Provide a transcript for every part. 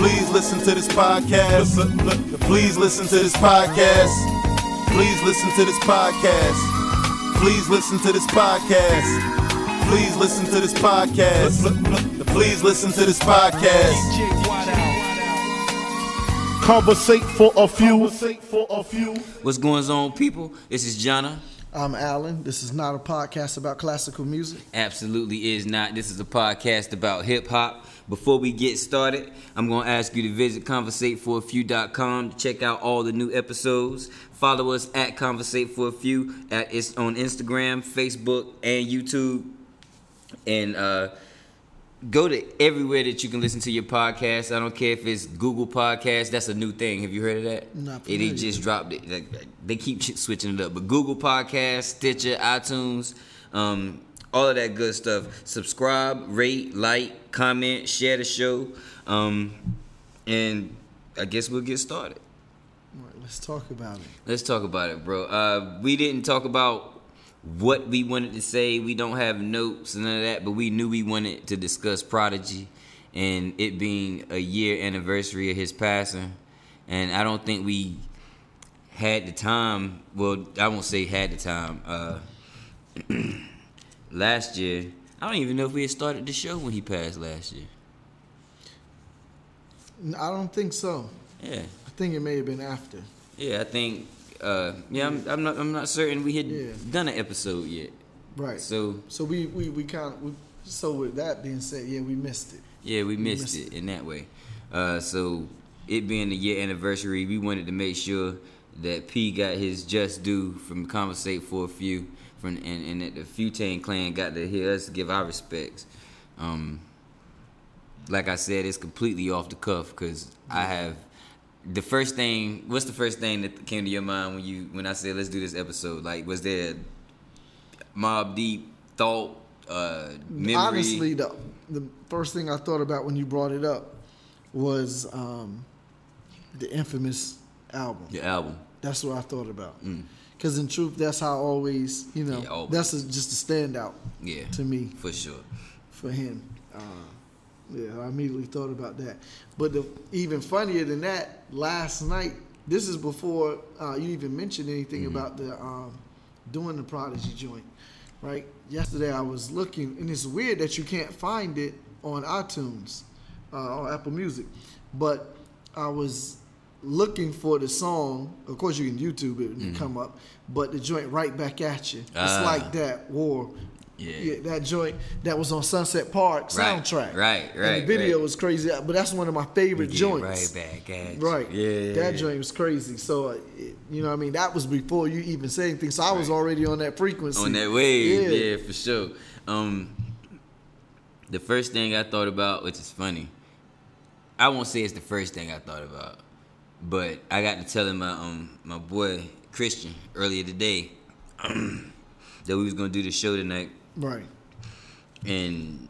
Please listen to this podcast. Please listen to this podcast. Please listen to this podcast. Please listen to this podcast. Please listen to this podcast. Please listen to this podcast. Conversate for a few. For a few. What's going on, people? This is Jonna. I'm Alan. This is not a podcast about classical music. Absolutely is not. This is a podcast about hip hop. Before we get started, I'm going to ask you to visit conversateforafew.com to check out all the new episodes. Follow us at Conversate for a Few at it's on Instagram, Facebook, and YouTube. And uh, go to everywhere that you can listen to your podcast. I don't care if it's Google Podcast. That's a new thing. Have you heard of that? Not They just dropped it. Like, They keep switching it up. But Google Podcast, Stitcher, iTunes, um, all of that good stuff. Subscribe, rate, like, comment, share the show, um, and I guess we'll get started. All right, let's talk about it. Let's talk about it, bro. Uh, we didn't talk about what we wanted to say. We don't have notes and none of that, but we knew we wanted to discuss Prodigy and it being a year anniversary of his passing. And I don't think we had the time. Well, I won't say had the time. Uh, last year, I don't even know if we had started the show when he passed last year. I don't think so. Yeah. I think it may have been after. Yeah, I think. Uh, yeah, I'm, I'm not. I'm not certain we had Yeah. done an episode yet. Right. So So we we we kind of we, so with that being said, yeah, we missed it. yeah, we missed, missed it in that way. Uh, so it being the year anniversary, we wanted to make sure that P got his just due from Conversate for a Few, from and, and that the Futane clan got to hear us give our respects. Um, like I said, it's completely off the cuff because I have the first thing. What's the first thing that came to your mind when you when I said let's do this episode? Like, was there Mobb Deep thought, uh, memory? Honestly, the the first thing I thought about when you brought it up was um, the infamous album. The album. That's what I thought about. Because in truth, that's how I always, you know, Yeah, always. that's a, just a standout Yeah, to me. for sure. for him. Uh, yeah, I immediately thought about that. But the, even funnier than that, last night, this is before uh, you even mentioned anything about the um, doing the Prodigy joint, right? Yesterday I was looking, and it's weird that you can't find it on iTunes uh, or Apple Music, but I was looking for the song. Of course, you can YouTube it and it come up, but the joint right back at you. It's Ah. like that war. Yeah. that joint that was on Sunset Park Right, soundtrack. right, And the video right. was crazy, but that's one of my favorite joints. Right back at you. Right. Yeah. That joint was crazy. So, uh, you know what I mean? That was before you even said anything. So I was already on that frequency. On that wave. Yeah. Yeah. for sure. Um, the first thing I thought about, which is funny, I won't say it's the first thing I thought about, but I got to telling my um my boy Christian earlier today that we was gonna do the show tonight. Right. and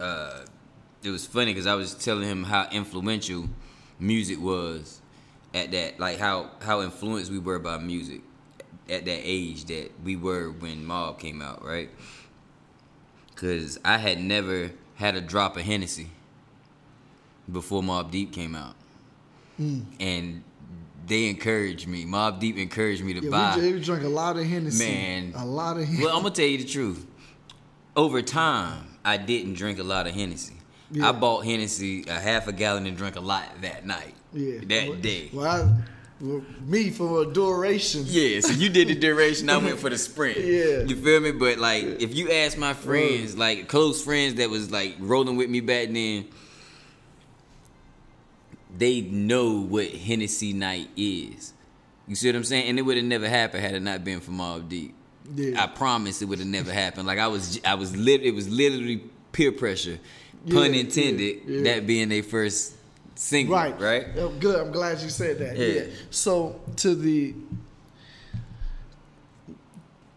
uh, it was funny because I was telling him how influential music was at that, like how how influenced we were by music at that age that we were when Mob came out, right? Because I had never had a drop of Hennessy before Mobb Deep came out, Mm. and they encouraged me. Mobb Deep encouraged me to buy. Yeah, we, we drank a lot of Hennessy. Man. A lot of Hennessy. Well, I'm gonna tell you the truth. Over time, I didn't drink a lot of Hennessy. Yeah. I bought Hennessy a half a gallon and drank a lot that night. yeah. That Well, day. Well, I, well, me for a duration. Yeah, so you did the duration. I went for the sprint. Yeah. you feel me? But like, if you ask my uh. friends, like close friends that was like rolling with me back then, they know what Hennessy night is. You see what I'm saying? And it would have never happened had it not been for Mobb Deep. Yeah. I promise it would have never happened. Like I was, I was lit. It was literally peer pressure, pun Yeah, intended. yeah. That being their first single, Right. right? Good. I'm glad you said that. Yeah. So to the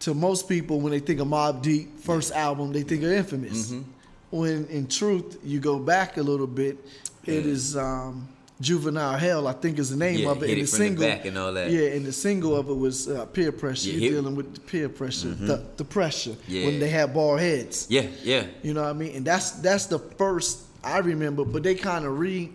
to most people, when they think of Mobb Deep first album, they think of Infamous. Mm-hmm. When in truth, you go back a little bit, it is um, Juvenile Hell. I think is the name Yeah, of it. hit and it the back and all that. Yeah, and the single of it was uh, peer pressure. Yeah, You're Mm-hmm. dealing with the peer pressure, the, the pressure Yeah. when they had bald heads. Yeah, yeah. You know what I mean? And that's that's the first I remember, but they kind of re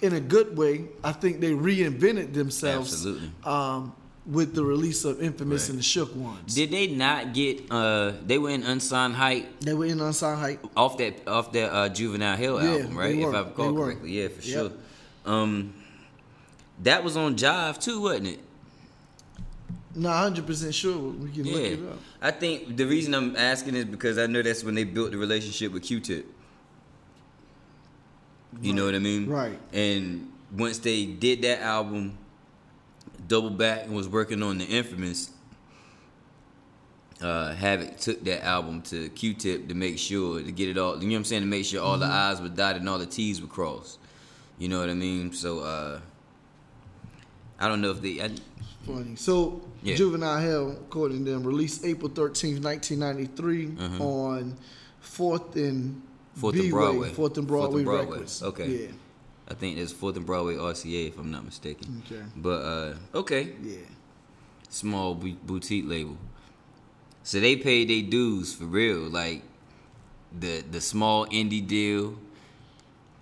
in a good way. I think they reinvented themselves Absolutely. um, with the release of Infamous Right. and the Shook Ones. Did they not get? uh They were in unsigned hype they were in Unsigned Hype. off that off that uh, Juvenile Hell Yeah, album, right? If. I recall correctly, yeah, for Yep. sure. Um, that was on Jive too, wasn't it? Not hundred percent sure. We can look Yeah, it up. I think the reason I'm asking is because I know that's when they built the relationship with Q-Tip. You know what I mean? Right. And once they did that album, double back and was working on the Infamous. Uh, Havoc took that album to Q-Tip to make sure to get it all. You know what I'm saying? To make sure all the Mm-hmm. I's were dotted and all the T's were crossed. You know what I mean? So uh, I don't know if they. I, Funny. So Yeah. Juvenile Hell, according to them, released April thirteenth, nineteen ninety three, on Fourth and. Fourth B-Way, and Broadway. Fourth and Fourth Broadway, and Broadway. Records. Okay. Yeah. I think it's Fourth and Broadway RCA if I'm not mistaken. Okay. But uh, okay, Yeah. small bu- boutique label. So they paid their dues for real, like the the small indie deal.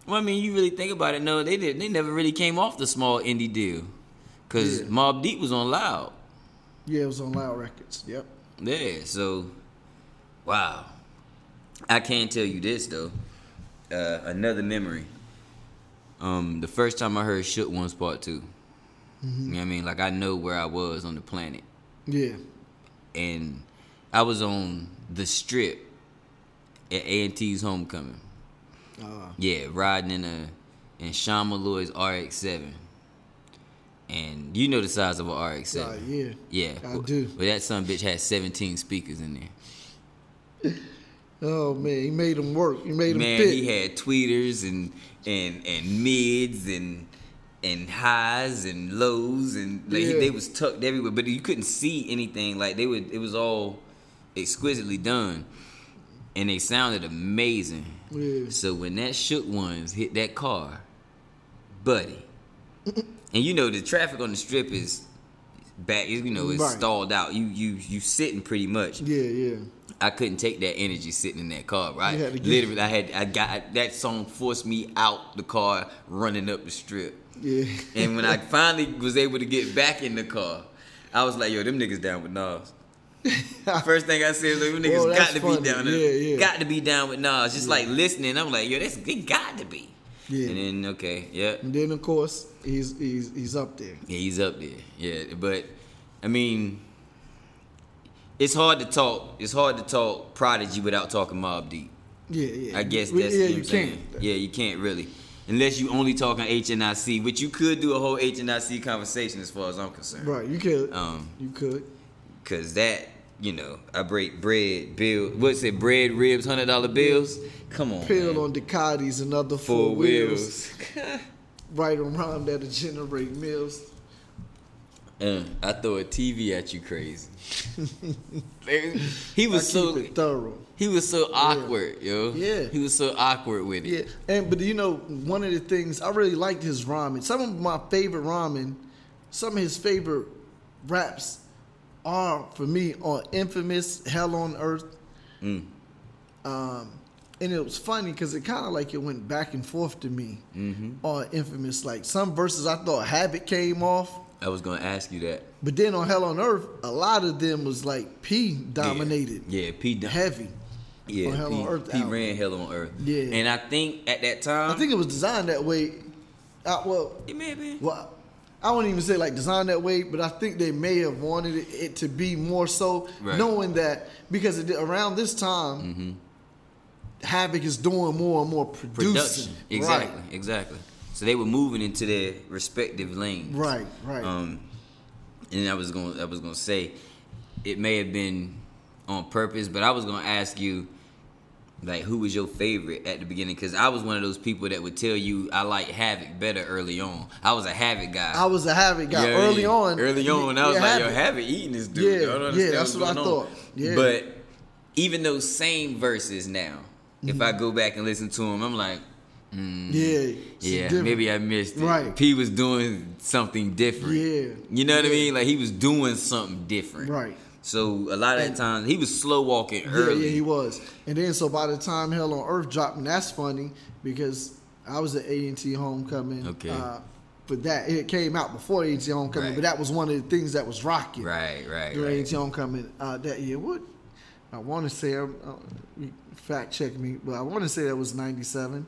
Well, I mean, you really think about it. No, they did. They never really came off the small indie deal, cause Yeah. Mobb Deep was on Loud. Yeah, it was on Loud Records. Yep. Yeah. So, wow. I can't tell you this though. Uh, another memory. Um, the first time I heard Shook One's Part 2 You know what I mean? Like I know where I was on the planet. Yeah. and I was on the strip at A and T's homecoming. Uh, Yeah, riding in a in Sean Malloy's RX-7, and you know the size of an RX-7. uh, yeah. Yeah, I but, do. But that son bitch had 17 speakers in there. Oh man, he made him work. He made him Man, fit. he had tweeters and and and mids and and highs and lows and like he- they was tucked everywhere, but you couldn't see anything. Like they would, it was all exquisitely done, and they sounded amazing. Yeah. So when that shook ones hit that car, buddy, and you know the traffic on the strip is back. You know it's Right. stalled out. You you you sitting pretty much. yeah, yeah. I couldn't take that energy sitting in that car. Right, You had to get- literally, I had I got that song forced me out the car, running up the strip. Yeah. And when I finally was able to get back in the car, I was like, "Yo, them niggas down with Nas." First thing I said, like, niggas Well, got to funny. be down. Yeah, yeah. Got to be down with Nas. Just like listening, I'm like, "Yo, that's they got to be." Yeah. And then okay, yeah, And then of course he's he's he's up there. yeah, he's up there. Yeah, but I mean, it's hard to talk. It's hard to talk Prodigy without talking Mobb Deep. Yeah, yeah. I guess that's yeah, what I'm you saying. can't. Yeah, you can't really. Unless you only talk talking HNIC, which you could do a whole HNIC conversation as far as I'm concerned. Right, you could. Um, you could. Cause that, you know, I break bread, bill what's it, bread, ribs, hundred dollar bills? Come on. Pill man. on Ducatis and other four, Four wheels. wheels. Right around that'll generate meals. Uh, I throw a TV at you crazy. he was so thorough. he was so awkward, yo. Yeah. He was so awkward with it. Yeah, and but you know one of the things I really liked his ramen. Some of my favorite ramen, some of his favorite raps are for me on Infamous, Hell on Earth. Mm. Um, and it was funny because it kind of like it went back and forth to me Mm-hmm. on Infamous. Like some verses I thought Havoc came off, I was gonna ask you that. but then on Hell on Earth, a lot of them was like P dominated, Yeah, yeah P. Dun- heavy. Yeah, on Hell P, on Earth P album. ran Hell on Earth. Yeah. and I think at that time, I think it was designed that way. Uh, well, it may have been. Well, I won't even say like designed that way, but I think they may have wanted it, it to be more so, Right. knowing that because it, around this time, Havoc is doing more and more producing. production. Exactly, exactly. So they were moving into their respective lanes. Right, right, right. Um, and I was going, I was going to say, it may have been on purpose, but I was gonna ask you, like, who was your favorite at the beginning? Because I was one of those people that would tell you I like Havoc better early on. I was a Havoc guy. I was a Havoc guy Yeah, early yeah. on. Early on, I was yeah, like, yo, Havoc. Havoc eating this dude. Yeah, I don't yeah, that's what I on. thought. Yeah. But even those same verses now, if Mm-hmm. I go back and listen to them, I'm like, mm, Yeah, yeah, different. maybe I missed it. Right. P was doing something different. Yeah, You know what I mean? Like he was doing something different. Right. So a lot of that time he was slow walking Yeah, early. yeah, he was. And then so by the time Hell on Earth dropped, and that's funny because I was at A and T Homecoming. Okay. Uh, but that it came out before A and T Homecoming, Right. but that was one of the things that was rocking. Right, right, During A and right. T Homecoming uh, that year. What I want to say, uh, fact check me, but I want to say that was '97.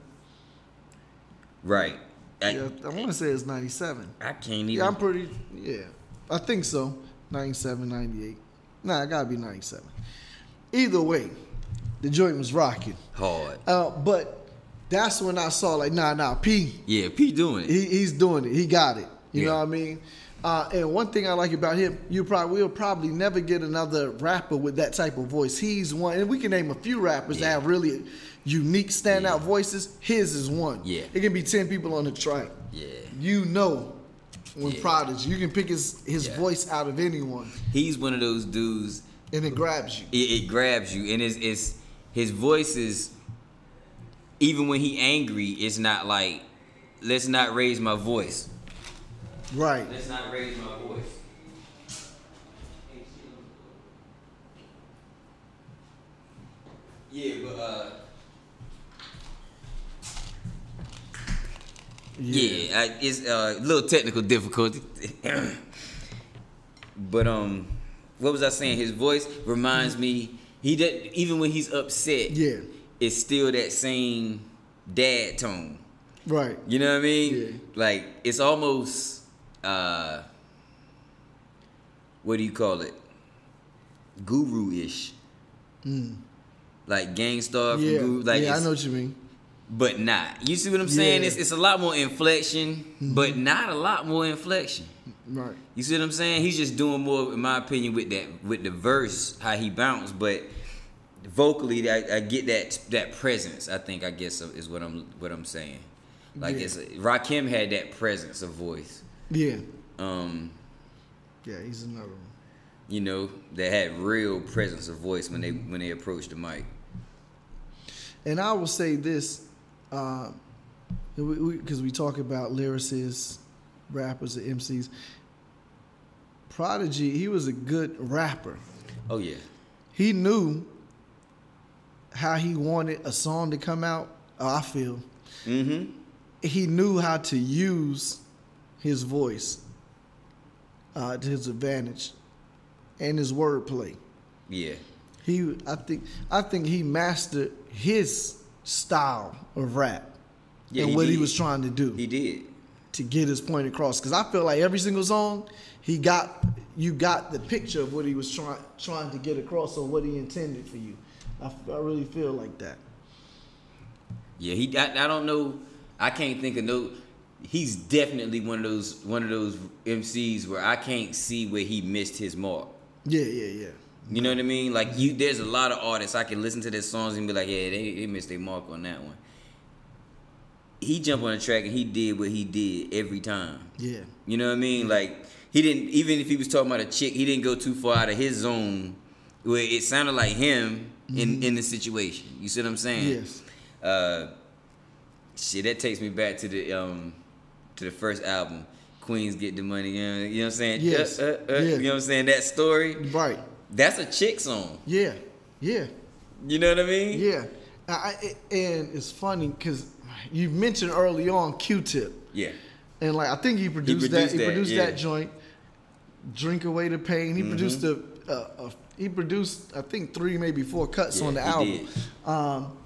Right. I, Yeah, I want to say it's '97. I can't even. Yeah, I'm pretty. Yeah, I think so. 97, 98. Nah, it gotta be 97. Either way, the joint was rocking. hard. Uh, but that's when I saw like, nah, nah, P, Yeah, P doing it. he, he's doing it. He got it. You know Yeah. what I mean? Uh, and one thing I like about him, you probably will probably never get another rapper with that type of voice. He's one, and we can name a few rappers that Yeah. have really unique standout Yeah. voices. His is one. Yeah. it can be ten people on the track. Yeah. You know, when Yeah. Prodigy, you can pick his his Yeah. voice out of anyone, He's one of those dudes. and it grabs you. It, it grabs you, and it's, it's his voice is. Even when he angry, it's not like, let's not raise my voice. Right. Let's not raise my voice. Yeah, but uh. Yeah, I, it's uh, a little technical difficulty. but um, what was I saying? His voice reminds me. He did even when he's upset. Yeah. it's still that same dad tone. Right. You know what I mean? Yeah. Like it's almost uh, what do you call it? Guru ish. Like Gang Starr from Mm. Yeah. Guru. Like yeah, I know what you mean. But not. You see what I'm saying? Yeah. It's, it's a lot more inflection, but not a lot more inflection. Right. You see what I'm saying? He's just doing more, in my opinion, with that with the verse, how he bounced, but vocally, I, I get that that presence. I think I guess is what I'm what I'm saying. Like Yeah. it's Rakim had that presence of voice. Yeah. Um, Yeah, he's another one. you know, that had real presence of voice when they when they approached the mic. And I will say this, because we, we, 'cause we talk about lyricists, rappers, and MCs. Prodigy, he was a good rapper. Oh yeah, He knew how he wanted a song to come out. I feel mm-hmm. he knew how to use his voice uh, to his advantage and his wordplay. yeah, He, I think, I think he mastered his style of rap Yeah, and he what he was trying to do he did. to get his point across. Because I feel like every single song, he got you got the picture of what he was trying trying to get across or what he intended for you. I, I really feel like that. Yeah, he. I, I don't know. I can't think of no. He's definitely one of those one of those MCs where I can't see where he missed his mark. Yeah, yeah, yeah. You know what I mean? Like you, there's a lot of artists I can listen to their songs and be like, yeah, they, they missed their mark on that one. He jumped on the track and he did what he did every time. Yeah. You know what I mean? Like he didn't even if he was talking about a chick, he didn't go too far out of his zone where it sounded like him in in the situation. You see what I'm saying? Yes. Uh, shit, that takes me back to the um to the first album, Queens Get the Money. You know, you know what I'm saying? Yes. Uh, uh, uh, Yeah. You know what I'm saying? That story. Right. That's a chick song. Yeah. Yeah. You know what I mean? Yeah. I, I- and it's funny because you mentioned early on Q-Tip. Yeah. And like I think he produced, produced that. He produced yeah. that joint. Drink away the pain. He produced a, a, a. He produced I think three maybe four cuts Yeah, on the he album. did. Um,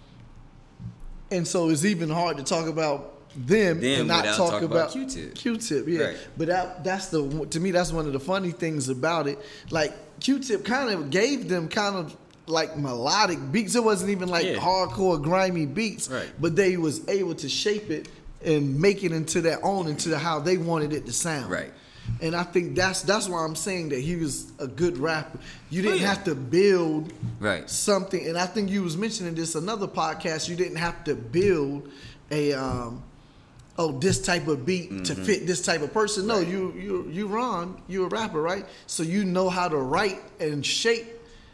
and so it's even hard to talk about them, Them and not without talk about, about Q-Tip. Q-Tip, yeah. Right. But that that's the to me that's one of the funny things about it. Like Q-Tip kind of gave them kind of like melodic beats. It wasn't even like Yeah. hardcore grimy beats, Right. but they was able to shape it and make it into their own, into how they wanted it to sound. Right. And I think that's that's why I'm saying that he was a good rapper. You didn't yeah. have to build Right. something, and I think you was mentioning this another podcast. You didn't have to build a um, oh this type of beat to fit this type of person. No, you you you Ron, You're a rapper, right? So you know how to write and shape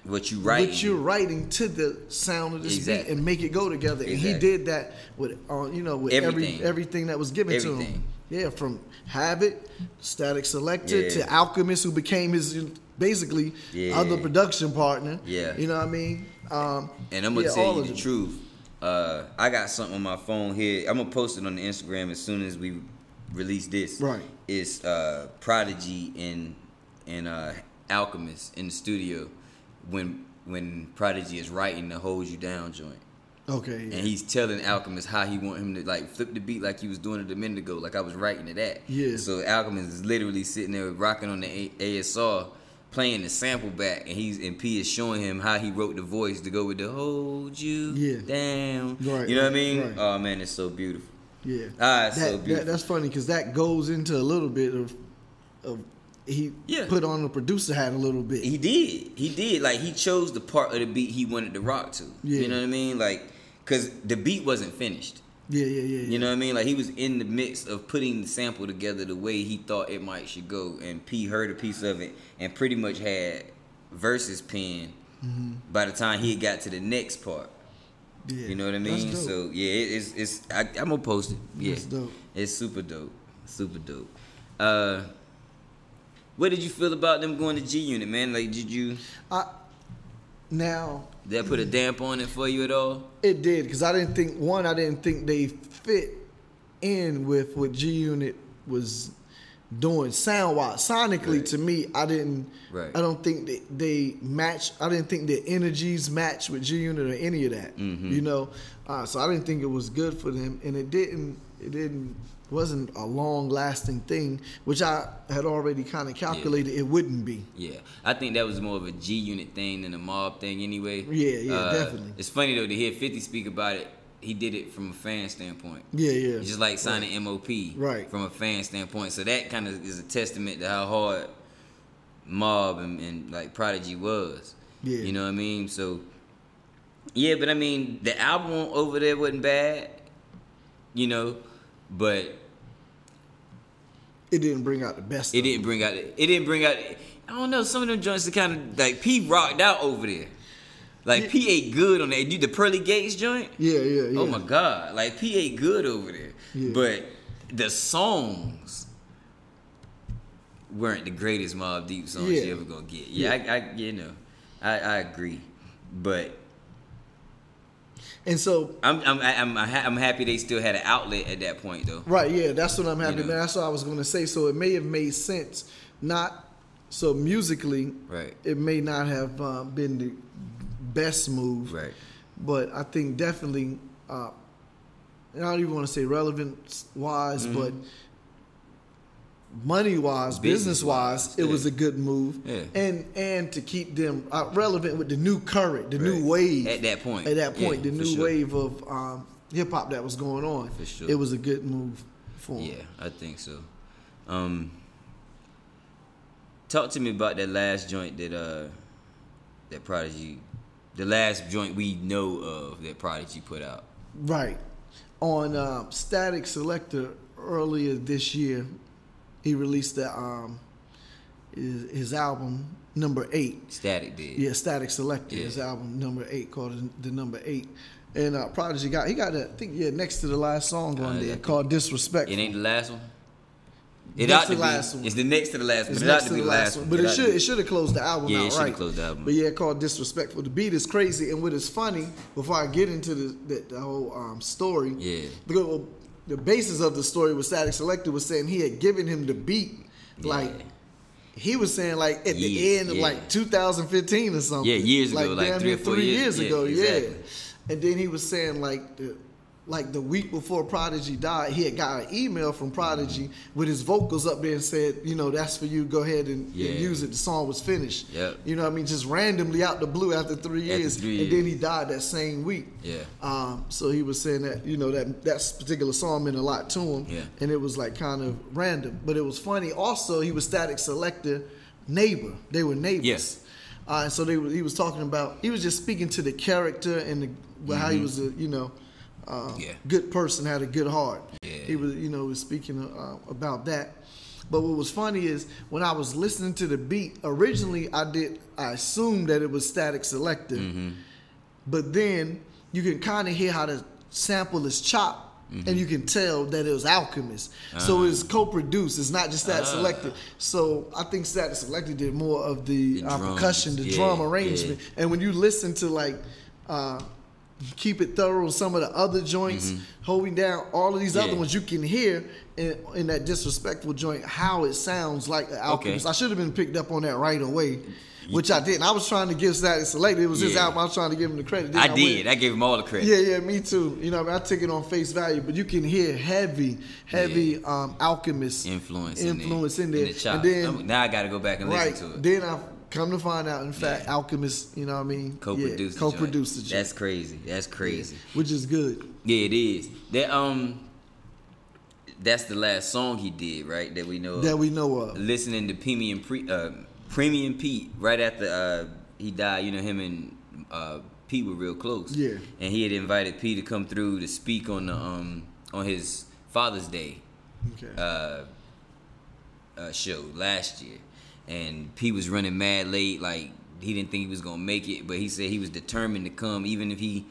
What you write? what you're writing to the sound of this Exactly. beat and make it go together. And he did that with uh, you know with Everything. every everything that was given to him. Yeah, from Havoc, Statik Selektah Yeah. to Alchemist, who became his basically Yeah. other production partner. Yeah. you know what I mean. Um, And I'm gonna yeah, tell you the truth. Uh, I got something on my phone here. I'm gonna post it on the Instagram as soon as we release this. Right. It's uh, Prodigy and and uh, Alchemist in the studio when when Prodigy is writing the "Hold You Down" joint. Okay, yeah. And he's telling Alchemist how he want him to like flip the beat like he was doing it a minute ago, like I was writing to that. Yeah. So Alchemist is literally sitting there rocking on the A- ASR, playing the sample back, and he's and P is showing him how he wrote the voice to go with the hold you Yeah. down. Right, You know what I mean? right. Oh man, it's so beautiful. yeah. Ah, it's that, so that- beautiful. that's funny because that goes into a little bit of of he Yeah. put on the producer hat a little bit. He did. He did. Like he chose the part of the beat he wanted to rock to. Yeah. You know what I mean? Like, cause the beat wasn't finished. Yeah, yeah, yeah, yeah. You know what I mean? Like he was in the mix of putting the sample together the way he thought it might should go, and P heard a piece of it and pretty much had verses pen Mm-hmm. by the time he got to the next part. Yeah. You know what I mean? So yeah, it's it's I, I'm gonna post it. Yeah, dope. it's super dope, super dope. Uh, what did you feel about them going to G Unit, man? Like, did you I, now that put a damp on it for you at all? It did because I didn't think one. I didn't think they fit in with what G Unit was doing sound wise. Sonically, Right. to me, I didn't. Right. I don't think they, they match. I didn't think their energies match with G Unit or any of that. Mm-hmm. You know, uh, so I didn't think it was good for them, and it didn't. It didn't. Wasn't a long lasting thing, which I had already kind of calculated it wouldn't be. Yeah, I think that was more of a G Unit thing than a mob thing, anyway. Yeah, yeah, Uh, definitely. It's funny though to hear Fifty speak about it. He did it from a fan standpoint. Yeah, yeah. It's just like signing MOP, Right. From a fan standpoint, so that kind of is a testament to how hard Mob and, and like Prodigy was. Yeah. you know what I mean. So, yeah, but I mean the album over there wasn't bad, you know, but It didn't bring out the best. it didn't bring out. It didn't bring out. I don't know. Some of them joints are kind of like P rocked out over there. Like P ate good on that. Do the Pearly Gates joint? Yeah, yeah, yeah. Oh my god! Like P ate good over there. Yeah. But the songs weren't the greatest Mobb Deep songs Yeah. you ever gonna get. Yeah, I, I you know, I, I agree. But And so I'm I'm I'm I'm, happy they still had an outlet at that point though. Right, yeah, that's what I'm happy. know. man. That's what I was gonna say. So it may have made sense, not so musically. Right. It may not have uh, been the best move. Right. But I think definitely, uh, and I don't even want to say relevance wise, but money wise, business wise, Business-wise, it was a good move. Yeah. And and to keep them uh, relevant with the new current, the Right. new wave At that point. At that point, Yeah, the new sure. wave of um, hip hop that was going on. For sure. It was a good move for him. Yeah, I think so. Um, talk to me about that last joint that uh that Prodigy, the last joint we know of that Prodigy put out. Right. On uh, Statik Selektah earlier this year, he released the, um, his, his album number eight. Statik did. Yeah, Statik Selektah, his album number eight, called the number eight. And uh, Prodigy got he got that I think yeah next to the last song on Uh, there called Disrespect. It ain't the last one. It Next ought to the be. last one. It's the next to the last one. It's But it ought to to be the last one, one. but it to should be- it should have closed the album Yeah, it shoulda right. closed the album. But yeah, called Disrespectful. The beat is crazy, and what is funny before I get into the the, the whole um, story. Yeah. Because the basis of the story was Statik Selektah was saying he had given him the beat, like. He was saying like at the Yeah, end of yeah. like 2015 or something. Yeah, years ago, like three or four three years. years Yeah, ago. exactly. Yeah, and then he was saying like the like the week before Prodigy died, he had got an email from Prodigy with his vocals up there and said, you know, that's for you. Go ahead and, and use it. The song was finished. Yep. You know what I mean? Just randomly out the blue after three After years. three and then he died that same week. Yeah. Um, so he was saying that, you know, that that particular song meant a lot to him. Yeah. And it was like kind of random. But it was funny. Also, he was Statik Selektah neighbor. They were neighbors. Yes. Uh, and so they, he was talking about, he was just speaking to the character and the, well, how he was a, you know, uh, Mm-hmm. Yeah. good person, had a good heart. Yeah. He was, you know, was speaking uh, about that. But what was funny is when I was listening to the beat, originally I did, I assumed that it was Statik Selektah. Mm-hmm. But then you can kind of hear how the sample is chopped. And you can tell that it was Alchemist. So it's co-produced. It's not just Statik. Selektah. So I think Statik Selektah did more of the, The uh, percussion, the yeah, drum arrangement. yeah. And when you listen to like uh, Keep It Thorough, some of the other joints, holding down all of these other Mm-hmm. Ones, you can hear in, in that disrespectful joint how it sounds like the Alchemist. I should have been picked up on that right away, which I didn't. I was trying to give Statik Selektah. It was his Yeah. album. I was trying to give him the credit. I went- did. I gave him all the credit. yeah, yeah, me too. You know, I, mean, I took it on face value, but you can hear heavy, heavy um, alchemist Influence, influence in in there. there. the and then, I'm- now I got to go back and right, listen to it. then I come to find out, in fact, Yeah. Alchemist, you know what I mean? Co-produced. yeah, co-produced That's crazy. That's crazy. which is good. Yeah, it is. That um, that's the last song he did, right? That we know. of. That we know of. listening to Premium Pre, uh, Premium Pete right after uh, he died. You know him and uh, Pete were real close. Yeah. And he had invited Pete to come through to speak on the um on his Father's Day Okay. uh, uh, show last year, and Pete was running mad late. Like he didn't think he was gonna make it, but he said he was determined to come, even if he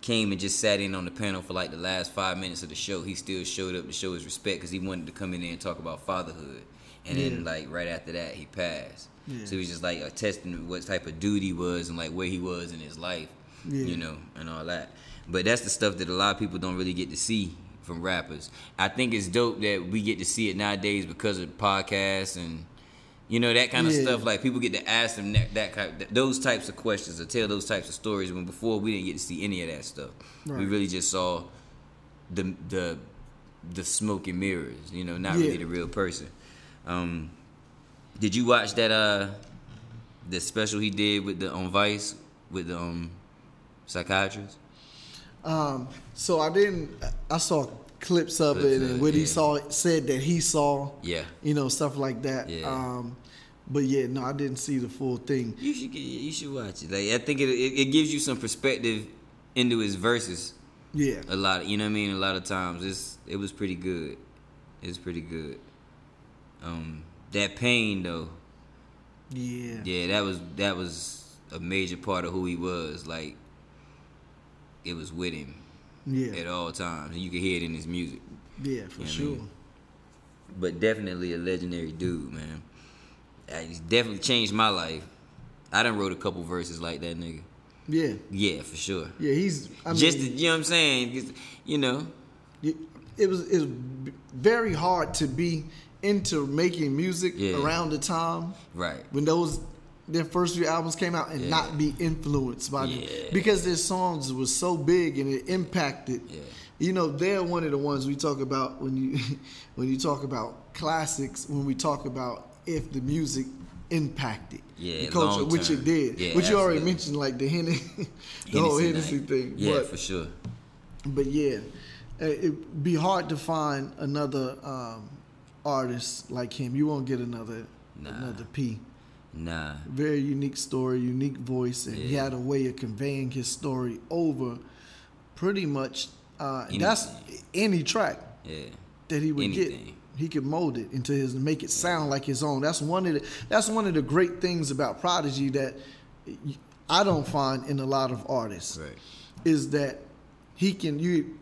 came and just sat in on the panel for like the last five minutes of the show. He still showed up to show his respect because he wanted to come in there and talk about fatherhood. And then like right after that, he passed. Yeah. So he was just like attesting what type of dude he was and like where he was in his life, Yeah. you know, and all that. But that's the stuff that a lot of people don't really get to see from rappers. I think it's dope that we get to see it nowadays because of podcasts and you know that kind of Yeah. stuff. Like people get to ask them that, that kind, those types of questions or tell those types of stories. When before we didn't get to see any of that stuff. We really just saw the the the smoke and mirrors. You know, not Yeah. really the real person. Um, did you watch that uh the special he did with the on Vice with the um psychiatrist? Um, so I didn't. I saw clips of Clips it and what he saw said that he saw. Yeah. You know stuff like that. Yeah. Um, but yeah, no, I didn't see the full thing. You should you should watch it. Like I think it, it it gives you some perspective into his verses. Yeah. A lot, you know what I mean. A lot of times, it's it was pretty good. It's pretty good. Um, that pain though, Yeah. yeah, that was that was a major part of who he was. Like, it was with him Yeah. at all times, and you can hear it in his music. Yeah, for You know what I sure. mean? But definitely a legendary dude, man. Uh, He's definitely changed my life. I done wrote a couple verses like that nigga. Yeah. Yeah, for sure. Yeah, he's. I mean, Just you know what I'm saying? You know, it it was it was very hard to be into making music Yeah. around the time right? when those their first few albums came out and Yeah. not be influenced by them because their songs was so big and it impacted. Yeah. You know, they're one of the ones we talk about when you when you talk about classics. When we talk about if the music impacted Yeah, the culture, which it did, Yeah, which you already mentioned, like the Hennessy, the whole Hennessy thing. Yeah, but, for sure. but yeah, it'd be hard to find another um, artist like him. You won't get another Nah. another P. Nah. Very unique story, unique voice, and he had a way of conveying his story over pretty much. Uh, that's any track Yeah. that he would get. He could mold it into his make it sound like his own. That's one of the that's one of the great things about Prodigy that I don't find in a lot of artists Right. is that he can you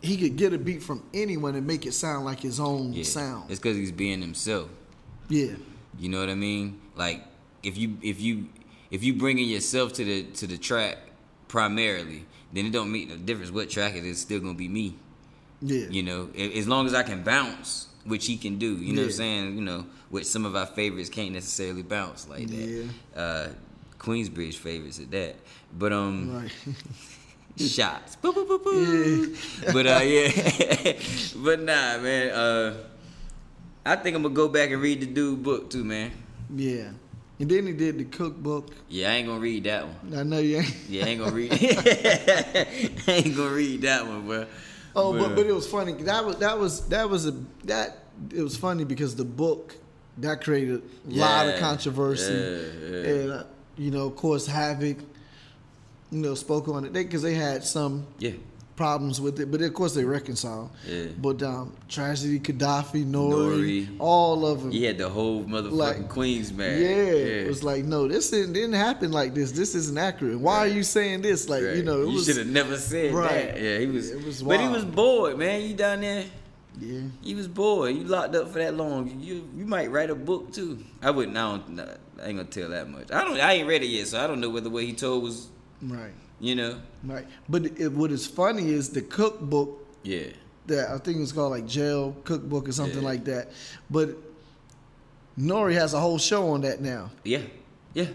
he could get a beat from anyone and make it sound like his own Yeah. sound. It's because he's being himself. Yeah, You know what I mean? Like if you if you if you bringing yourself to the to the track primarily, then it don't make no difference what track it is. It's still gonna be me. yeah, You know, as long as I can bounce, which he can do. You know what I'm saying? You know, which some of our favorites can't necessarily bounce like that. Uh, Queensbridge favorites at that. But um, right. shots. Boo, boo, boo, boo. But uh, yeah, but nah, man. Uh, I think I'm gonna go back and read the dude book too, man. Yeah. And then he did the cookbook. Yeah, I ain't gonna read that one. I know you ain't. Yeah, I ain't gonna read. I ain't gonna read that one, bro. Oh, but uh, but it was funny. That was that was that was a that it was funny because the book that created a lot of controversy, yeah, yeah. and uh, you know, of course, Havoc, you know, spoke on it because they, had some yeah, problems with it, but of course they reconciled. Yeah. But um, tragedy, Khadafi, Nori, Nori. all of them. he had the whole motherfucking Like, Queens man. Yeah, it was like, no, this didn't, didn't happen like this. This isn't accurate. Why are you saying this? Like, you know, it you should have never said Right. that. Yeah, he was. It was but he was bored, man. You down there? yeah. You was bored. You locked up for that long. You you might write a book too. I wouldn't. I don't. I ain't gonna tell that much. I don't. I ain't read it yet, so I don't know whether what he told was. Right, You know. right. But it, what is funny is the cookbook Yeah. that I think it's called like jail cookbook or something Yeah. like that. But Nori has a whole show on that now. Yeah. Yeah.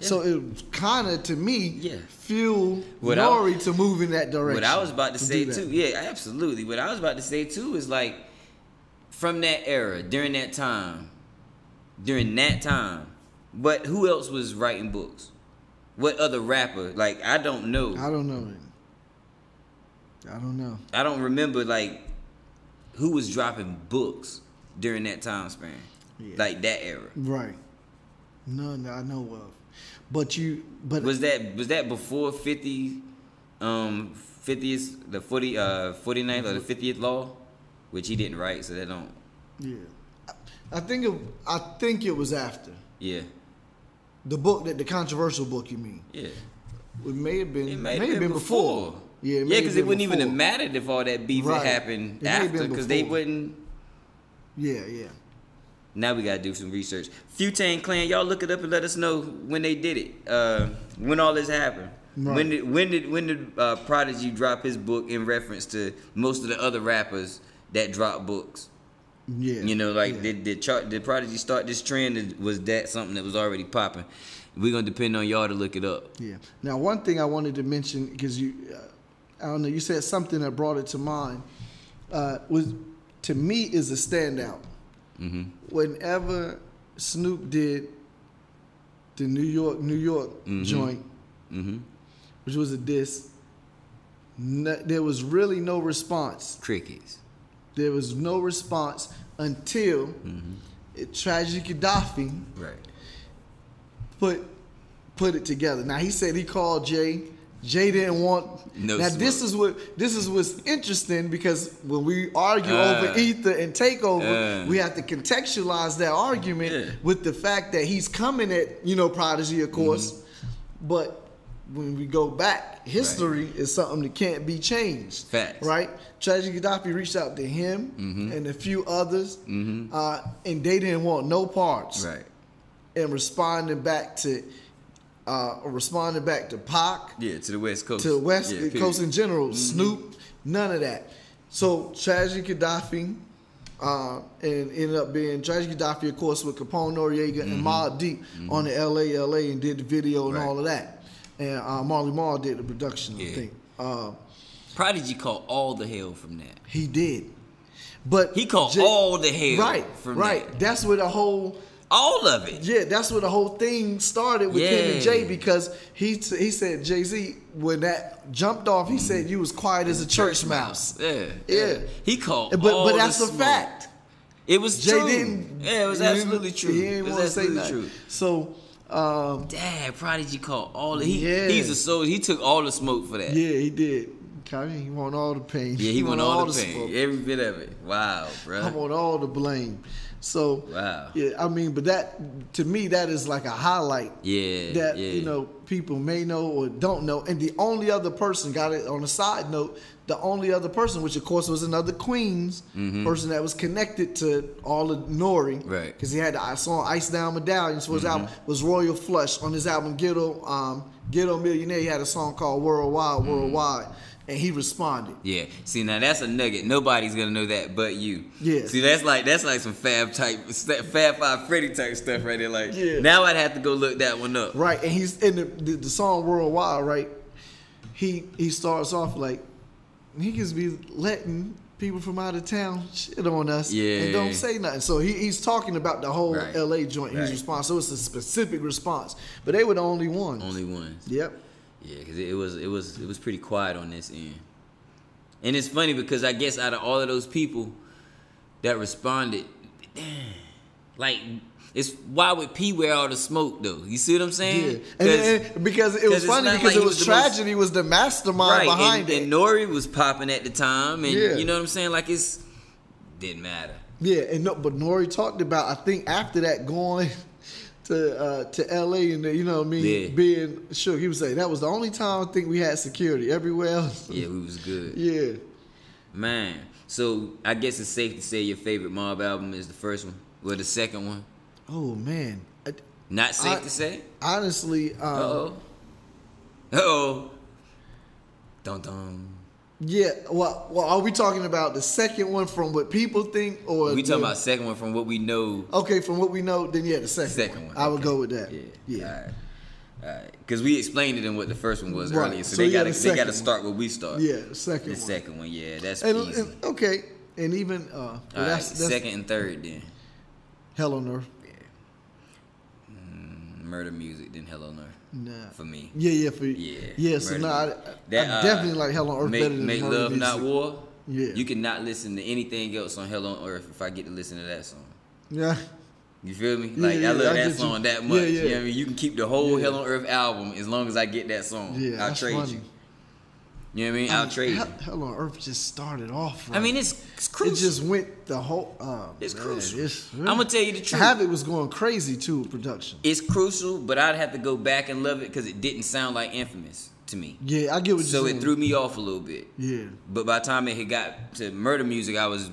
So it kind of to me Yeah. fuel What I- Nori to move in that direction. What I was about to, to say too, yeah, absolutely. What I was about to say too is like, from that era, during that time, during that time, but who else was writing books? What other rapper? Like I don't know. I don't know. I don't know. I don't remember like who was dropping books during that time span, Yeah. like that era. Right. None that I know of. But you, but Was that was that before fifty, um, fiftieth the forty uh 49th or the fiftieth law, which he didn't write, so they don't. yeah, I think it. I think it was after Yeah, the book that the controversial book. You mean? yeah. It may have been. It It may may have been before. Yeah, Yeah, may have because it wouldn't even have mattered if all that beef Right. had happened It after, because they wouldn't. Yeah, yeah. Now we gotta do some research. Futane Clan, y'all look it up and let us know when they did it. Uh, when all this happened. Right. When did when did when did uh, Prodigy drop his book in reference to most of the other rappers that drop books? Yeah. You know, like yeah. did did, char- did Prodigy start this trend? Was that something that was already popping? We're gonna depend on y'all to look it up. Yeah. Now, one thing I wanted to mention because you, uh, I don't know, you said something that brought it to mind. Uh, was to me is a standout. Mm-hmm. Whenever Snoop did the New York, New York joint, Mm-hmm. which was a diss, no, there was really no response. Crickets. There was no response until Mm-hmm. it, Tragedy Khadafi Right. put put it together. Now he said he called Jay. Jay didn't want. No now this is what this is what's interesting because when we argue Uh, over ether and takeover, uh. we have to contextualize that argument Yeah. with the fact that he's coming at you know Prodigy, of course, Mm-hmm. but when we go back, history is something that can't be changed. Facts. Right? Tragedy Khadafi reached out to him Mm-hmm. and a few others, uh, and they didn't want no parts Right. and responding back to uh responding back to Pac, Yeah, to the West Coast. to the West Yeah. Coast in general, Snoop, none of that. So Tragedy Khadafi uh, and ended up being Tragedy Khadafi, of course, with Capone Noreaga and Mobb Deep on the LA LA and did the video and Mm-hmm. Right. all of that. And uh, Marley Marl did the production, I think. Uh, Prodigy caught all the hell from that. he did. But He caught J- all the hell right, from right. that. That's where the whole All of it. Yeah, that's where the whole thing started with him and Jay because he he said Jay Z when that jumped off, he said you was quiet as a church mouse. Yeah. Yeah. He called But but that's the a smoke. fact. It was Jay true. didn't. Yeah, it was absolutely true. He didn't want to say nothing. true. So, um, Dad, Prodigy called all the he Yeah. he's a soldier. He took all the smoke for that. yeah, he did. I mean, he want all the pain. Yeah, he, won all, the pain. smoke. Every bit of it. Wow, bro. I want all the blame. So, Wow. yeah, I mean, but that to me that is like a highlight. Yeah. that yeah. you know people may know or don't know. And the only other person got it on a side note. The only other person, which of course was another Queens person that was connected to all of Nori, Mm-hmm. Right. Because he had the song "Ice Down Medallions" for his Mm-hmm. album was Royal Flush on his album Ghetto um, Ghetto Millionaire. He had a song called "Worldwide Mm-hmm. Worldwide," and he responded. Yeah. See now that's a nugget. Nobody's gonna know that but you. Yeah. See that's like that's like some Fab type, Fab Five Freddy type stuff right there. Like Yeah. now I'd have to go look that one up. Right, and he's in the, the, the song "Worldwide." Right, he he starts off like he niggas be letting people from out of town shit on us Yeah. and don't say nothing. So he, he's talking about the whole Right. LA joint. His Right. response. So it's a specific response. But they were the only ones. Only ones. Yep. Yeah, because it, was it was it was pretty quiet on this end. And it's funny because I guess out of all of those people that responded, damn, like it's why would P wear all the smoke though? You see what I'm Yeah. saying? And, 'Cause- and- because it was funny because like it was, was the most- tragedy was the mastermind behind and, it. and Nori was popping at the time, and Yeah. you know what I'm saying? Like it's didn't matter. Yeah, and no, but Nori talked about I think after that going to uh, to LA and you know what I mean Yeah. being shook. He was saying that was the only time I think we had security. Everywhere else, Yeah, we was good. yeah. Man, so I guess it's safe to say your favorite Mobb album is the first one, or the second one. Oh man, I, Not safe I- to say. honestly, Uh um, oh. Uh oh. Dun dun. Yeah. Well, well, are we talking about the second one from what people think, or We talking the- about second one from what we know. Okay, from what we know, then yeah, the second, Second one. I would okay. go with that. Yeah. yeah. All right. Because we explained it in what the first one was Right. earlier, so, So they yeah, gotta the they gotta start where we start. Yeah, the second The one. second one, yeah, that's And, easy. and- okay, and even uh, well, All that's, right, that's second and third then. Hell on Earth. Murder music, then Hell on Earth. Nah. For me. Yeah, yeah, for you. Yeah. yeah. So no, I, music. I That, uh, definitely like Hell on Earth make, better than Make Murder Love Music. Not War. Yeah. You cannot listen to anything else on Hell on Earth if I get to listen to that song. Yeah, You feel me? Like yeah, I love that get you. song that Yeah, much. yeah. You know what I mean? You can keep the whole Yeah. Hell on Earth album as long as I get that song. yeah. I'll that's trade funny. you. You know what I mean? I'll trade Hell, you. Hell on Earth just started off. I mean, it's, it's crucial. it just went the whole. Uh, It's man, crucial. it's- I'm gonna tell you the truth. Havoc was going crazy too production. it's crucial, but I'd have to go back and love it because it didn't sound like Infamous to me. Yeah, I get what So it saying. threw me off a little bit. Yeah, But by the time it had got to murder music, I was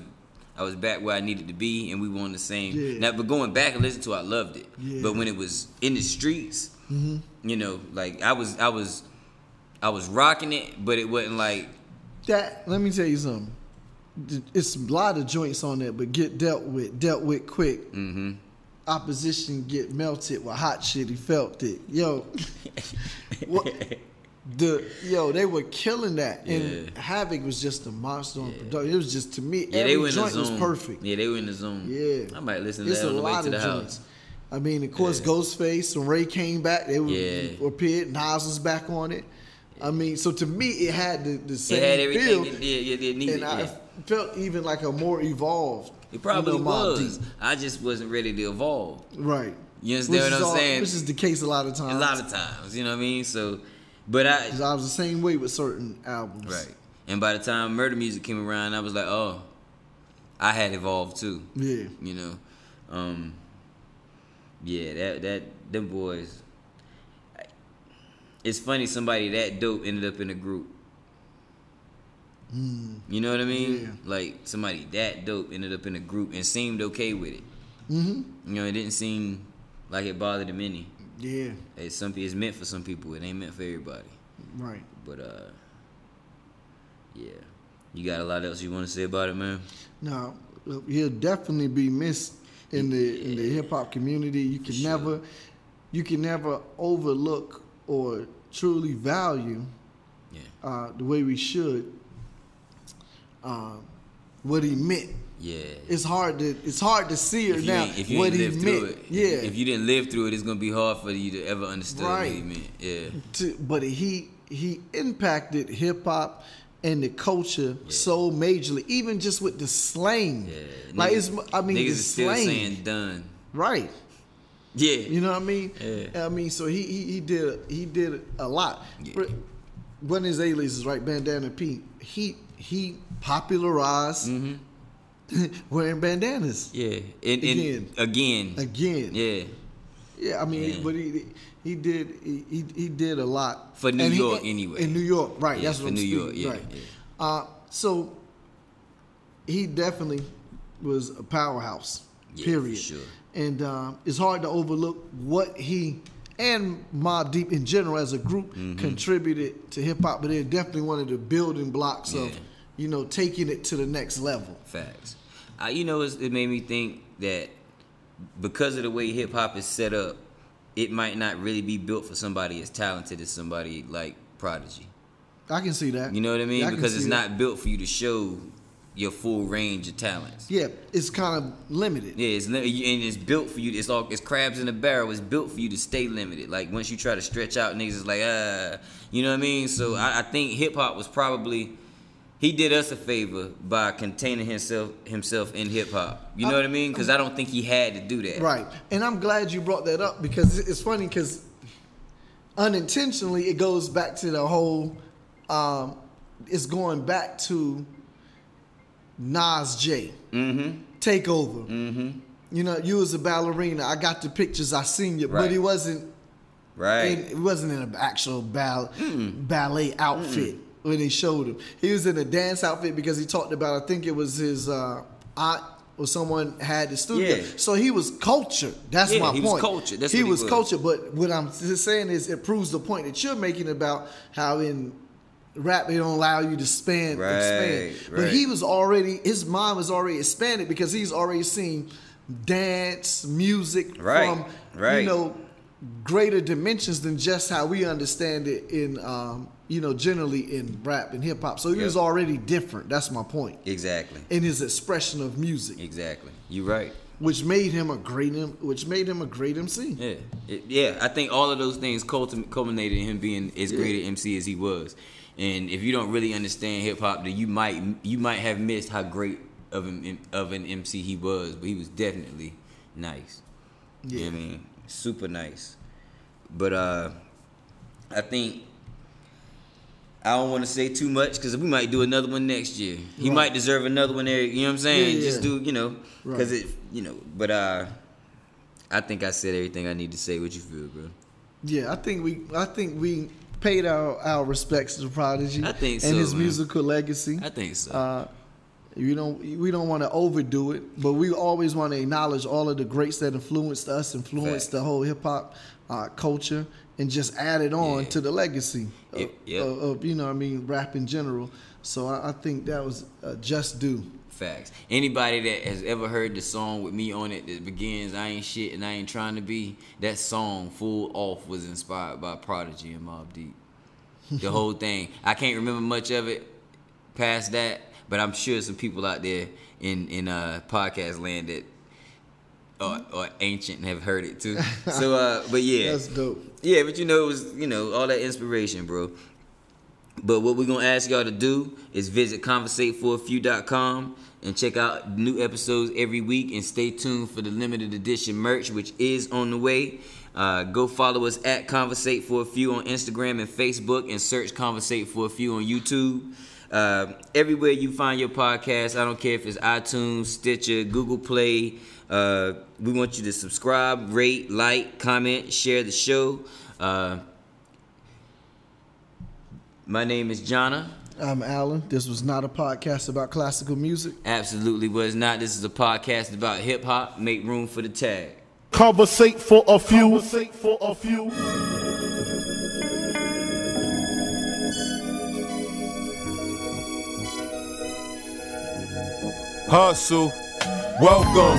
I was back where I needed to be, and we were on the same. Yeah. Now, but going back and listening to, it, I loved it. Yeah. Mm-hmm. But when it was in the streets, you know, like I was I was I was rocking it, but it wasn't like that. Let me tell you something. It's a lot of joints on there, but get dealt with, dealt with quick. mm-hmm. Opposition get melted with hot shit. He felt it. Yo, what? The yo, they were killing that, and Yeah. Havoc was just a monster on production. It was just to me, Yeah, every they were in the joint zone. was perfect. Yeah, they were in the zone. Yeah. I might listen to It's that a on the way to of the joints. house. I mean, of course, Yeah. Ghostface and Ray came back. They were, Yeah. appeared. Nas was back on it. I mean, so to me, it had the, the It had everything feel, it, did, it needed. and I yeah. felt even like a more evolved. It probably you know, was. Deep. I just wasn't ready to evolve. right. You understand Which what I'm all- saying? Which is the case a lot of times. A lot of times, you know what I mean. So, but I I was the same way with certain albums. right. And by the time murder music came around, I was like, oh, I had evolved too. Yeah. You know, um, yeah, that that them boys. It's funny somebody that dope ended up in a group. You know what I mean? Yeah. Like somebody that dope ended up in a group and seemed okay with it. Mm-hmm. You know, it didn't seem like it bothered them any. Yeah. It's some it's meant for some people. It ain't meant for everybody. Right. But uh, yeah, you got a lot else you want to say about it, man? No, he'll definitely be missed in the in the hip hop community. You can sure. never, you can never overlook or truly value Yeah, uh, the way we should um, what he meant. yeah. It's hard to it's hard to see if now if you what he meant. it, yeah, If you didn't live through it, it's gonna be hard for you to ever understand what he meant. Yeah, to, but he he impacted hip hop and the culture so majorly, even just with the slang. yeah. Like Niggas- it's I mean niggas the is still saying done. right? Yeah, You know what I mean? Yeah. I mean, so he he, he did he did a lot. Yeah. But One of his aliases, right, Bandana P. He he popularized Mm-hmm. wearing bandanas yeah. And, and Again. again, again. yeah. Yeah, I mean, Yeah. but he he did he, he he did a lot For New And he- York, anyway. In New York, right? Yeah, that's for what I'm New York, speaking, yeah, right. yeah. Uh, so he definitely was a powerhouse. Yeah, period. sure. And um, it's hard to overlook what he and Mobb Deep in general as a group Mm-hmm. contributed to hip hop, but they're definitely one of the building blocks of you know taking it to the next level. Facts. I, you know, it's, it made me think that because of the way hip hop is set up, it might not really be built for somebody as talented as somebody like Prodigy. I can see that. You know what I mean? Yeah, can because it's that. not built for you to show your full range of talents. Yeah, it's kind of limited. Yeah, it's and it's built for you. It's all it's crabs in a barrel. It's built for you to stay limited. Like once you try to stretch out, niggas is like, ah, you know what I mean. So I, I think hip hop was probably he did us a favor by containing himself himself in hip hop. You know what I mean? Because I don't think he had to do that. Right. And I'm glad you brought that up because it's funny because unintentionally it goes back to the whole um, it's going back to Nas J. Mm-hmm. Take over. Mm-hmm. You know, you was a ballerina. I got the pictures. I seen you, but Right. he wasn't. Right. In, it wasn't in an actual ball, ballet outfit when they showed him. He was in a dance outfit because he talked about. I think it was his uh, aunt or someone had the studio. Yeah. So he was cultured. That's Yeah, my he was point. cultured. That's he what he was was. cultured. But what I'm saying is, it proves the point that you're making about how in rap they don't allow you to expand, Right, expand. But right. he was already his mind was already expanded because he's already seen dance, music Right, from right. you know greater dimensions than just how we understand it in um, you know generally in rap and hip hop. So he Yep. was already different. That's my point Exactly. in his expression of music, Exactly. You're right. which made him a great which made him a great MC. Yeah, It- yeah. I think all of those things culminated in him being as great an MC as he was. And if you don't really understand hip hop, then you might you might have missed how great of an of an MC he was. But he was definitely nice. You know what I mean? Super nice. But uh, I think I don't want to say too much because we might do another one next year. He Right. might deserve another one there. You know what I'm saying? Yeah, Just do you know because Right. it you know. But uh, I think I said everything I need to say. What you feel, bro? Yeah, I think we I think we paid our, our respects to Prodigy I think and his man. musical legacy. I think so. Uh, you don't we don't want to overdo it, but we always want to acknowledge all of the greats that influenced us, influenced Fact. the whole hip hop uh, culture, and just add it on Yeah. to the legacy of, Yep, of, of, you know I mean rap in general. So I, I think that was uh, just due. Facts. Anybody that has ever heard the song with me on it that begins "I ain't shit and I ain't trying to be," that song "Full Off" was inspired by Prodigy and Mobb Deep. The whole thing. I can't remember much of it past that, but I'm sure some people out there in in uh, podcast land that or, are ancient have heard it too. So, uh, but yeah, That's dope. yeah, but you know, it was you know all that inspiration, bro. But what we're gonna ask y'all to do is visit conversateforafew.com and check out new episodes every week and stay tuned for the limited edition merch, which is on the way. Uh, go follow us at Conversate for a Few on Instagram and Facebook and search Conversate for a Few on YouTube. Uh, everywhere you find your podcast, I don't care if it's iTunes, Stitcher, Google Play. Uh, we want you to subscribe, rate, like, comment, share the show. Uh, my name is Jonna. I'm Alan. This was not a podcast about classical music. Absolutely was not. This is a podcast about hip hop. Make room for the tag. Conversate for a few. Conversate for a few. Hustle. Welcome,